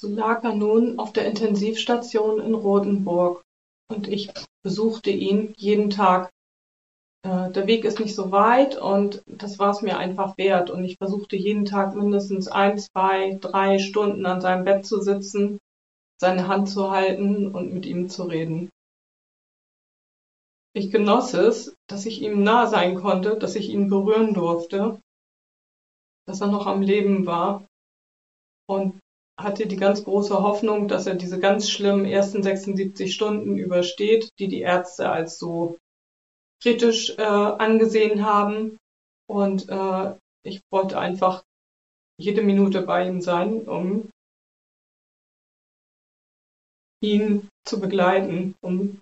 So lag er nun auf der Intensivstation in Rotenburg und ich besuchte ihn jeden Tag. Äh, der Weg ist nicht so weit und das war es mir einfach wert. Und ich versuchte jeden Tag mindestens ein, zwei, drei Stunden an seinem Bett zu sitzen, seine Hand zu halten und mit ihm zu reden. Ich genoss es, dass ich ihm nah sein konnte, dass ich ihn berühren durfte, dass er noch am Leben war und hatte die ganz große Hoffnung, dass er diese ganz schlimmen ersten 76 Stunden übersteht, die die Ärzte als so kritisch äh, angesehen haben. Und äh, ich wollte einfach jede Minute bei ihm sein, um ihn zu begleiten, um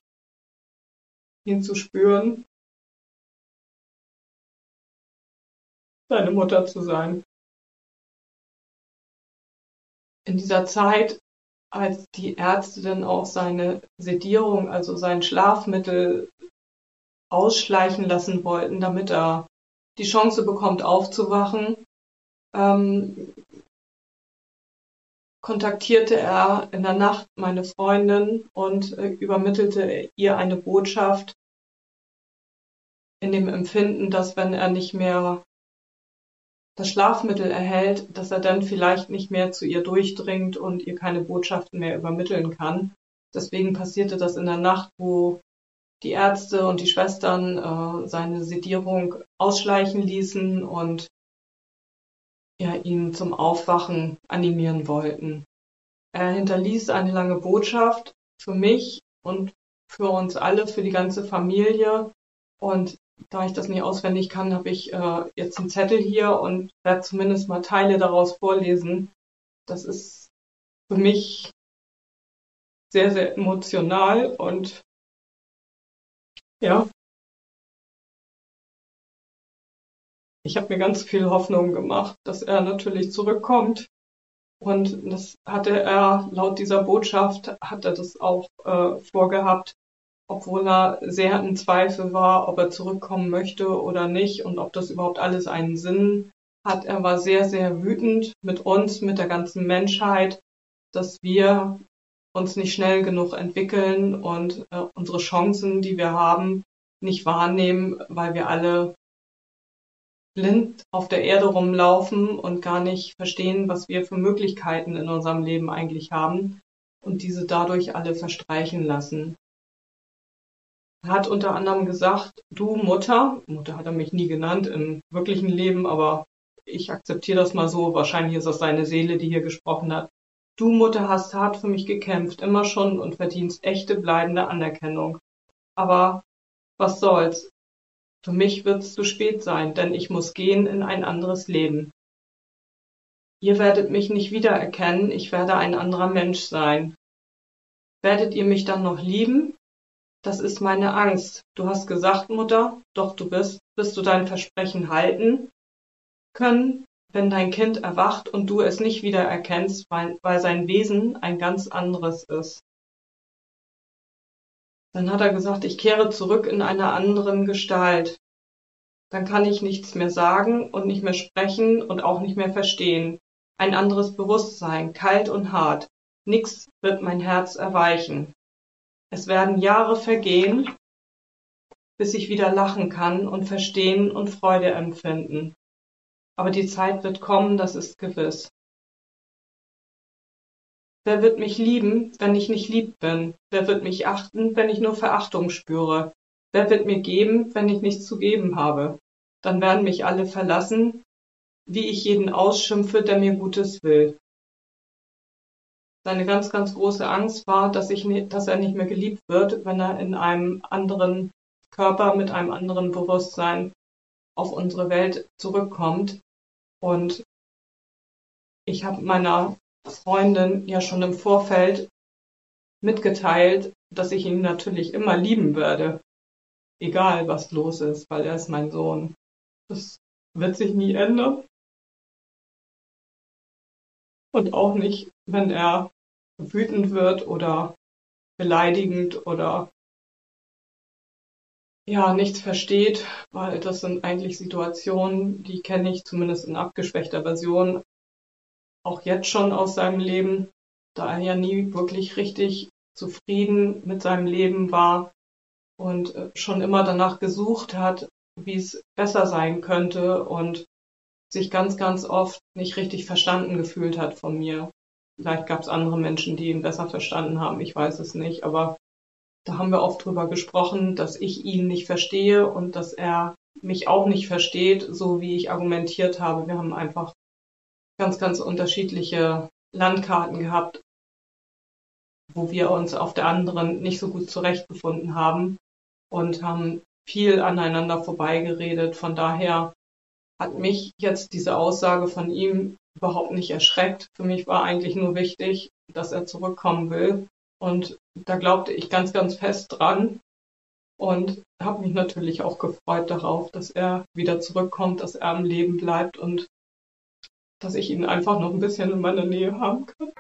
ihn zu spüren, seine Mutter zu sein. In dieser Zeit, als die Ärzte dann auch seine Sedierung, also sein Schlafmittel ausschleichen lassen wollten, damit er die Chance bekommt, aufzuwachen, ähm, kontaktierte er in der Nacht meine Freundin und äh, übermittelte ihr eine Botschaft in dem Empfinden, dass wenn er nicht mehr das Schlafmittel erhält, dass er dann vielleicht nicht mehr zu ihr durchdringt und ihr keine Botschaften mehr übermitteln kann. Deswegen passierte das in der Nacht, wo die Ärzte und die Schwestern äh, seine Sedierung ausschleichen ließen und ja, ihn zum Aufwachen animieren wollten. Er hinterließ eine lange Botschaft für mich und für uns alle, für die ganze Familie. Und da ich das nicht auswendig kann, habe ich äh, jetzt einen Zettel hier und werde zumindest mal Teile daraus vorlesen. Das ist für mich sehr, sehr emotional und ja, ich habe mir ganz viel Hoffnung gemacht, dass er natürlich zurückkommt. Und das hatte er laut dieser Botschaft, hat er das auch äh, vorgehabt, obwohl er sehr im Zweifel war, ob er zurückkommen möchte oder nicht und ob das überhaupt alles einen Sinn hat. Er war sehr, sehr wütend mit uns, mit der ganzen Menschheit, dass wir uns nicht schnell genug entwickeln und äh, unsere Chancen, die wir haben, nicht wahrnehmen, weil wir alle blind auf der Erde rumlaufen und gar nicht verstehen, was wir für Möglichkeiten in unserem Leben eigentlich haben und diese dadurch alle verstreichen lassen. Hat unter anderem gesagt, du Mutter, Mutter hat er mich nie genannt im wirklichen Leben, aber ich akzeptiere das mal so, wahrscheinlich ist das seine Seele, die hier gesprochen hat. Du Mutter hast hart für mich gekämpft, immer schon und verdienst echte bleibende Anerkennung. Aber was soll's? Für mich wird's zu spät sein, denn ich muss gehen in ein anderes Leben. Ihr werdet mich nicht wiedererkennen, ich werde ein anderer Mensch sein. Werdet ihr mich dann noch lieben? Das ist meine Angst. Du hast gesagt, Mutter, doch du bist, wirst du dein Versprechen halten können, wenn dein Kind erwacht und du es nicht wiedererkennst, weil, weil sein Wesen ein ganz anderes ist. Dann hat er gesagt, ich kehre zurück in einer anderen Gestalt. Dann kann ich nichts mehr sagen und nicht mehr sprechen und auch nicht mehr verstehen. Ein anderes Bewusstsein, kalt und hart. Nix wird mein Herz erweichen. Es werden Jahre vergehen, bis ich wieder lachen kann und verstehen und Freude empfinden. Aber die Zeit wird kommen, das ist gewiss. Wer wird mich lieben, wenn ich nicht lieb bin? Wer wird mich achten, wenn ich nur Verachtung spüre? Wer wird mir geben, wenn ich nichts zu geben habe? Dann werden mich alle verlassen, wie ich jeden ausschimpfe, der mir Gutes will. Seine ganz, ganz große Angst war, dass, ich, dass er nicht mehr geliebt wird, wenn er in einem anderen Körper mit einem anderen Bewusstsein auf unsere Welt zurückkommt. Und ich habe meiner Freundin ja schon im Vorfeld mitgeteilt, dass ich ihn natürlich immer lieben werde, egal was los ist, weil er ist mein Sohn. Das wird sich nie ändern. Und auch nicht, wenn er wütend wird oder beleidigend oder ja, nichts versteht, weil das sind eigentlich Situationen, die kenne ich zumindest in abgeschwächter Version auch jetzt schon aus seinem Leben. da er ja nie wirklich richtig zufrieden mit seinem Leben war und äh, schon immer danach gesucht hat, wie es besser sein könnte und sich ganz, ganz oft nicht richtig verstanden gefühlt hat von mir. Vielleicht gab es andere Menschen, die ihn besser verstanden haben, ich weiß es nicht, aber da haben wir oft drüber gesprochen, dass ich ihn nicht verstehe und dass er mich auch nicht versteht, so wie ich argumentiert habe. Wir haben einfach ganz, ganz unterschiedliche Landkarten gehabt, wo wir uns auf der anderen nicht so gut zurechtgefunden haben und haben viel aneinander vorbeigeredet. Von daher hat mich jetzt diese Aussage von ihm überhaupt nicht erschreckt. Für mich war eigentlich nur wichtig, dass er zurückkommen will. Und da glaubte ich ganz, ganz fest dran und habe mich natürlich auch gefreut darauf, dass er wieder zurückkommt, dass er am Leben bleibt und dass ich ihn einfach noch ein bisschen in meiner Nähe haben kann.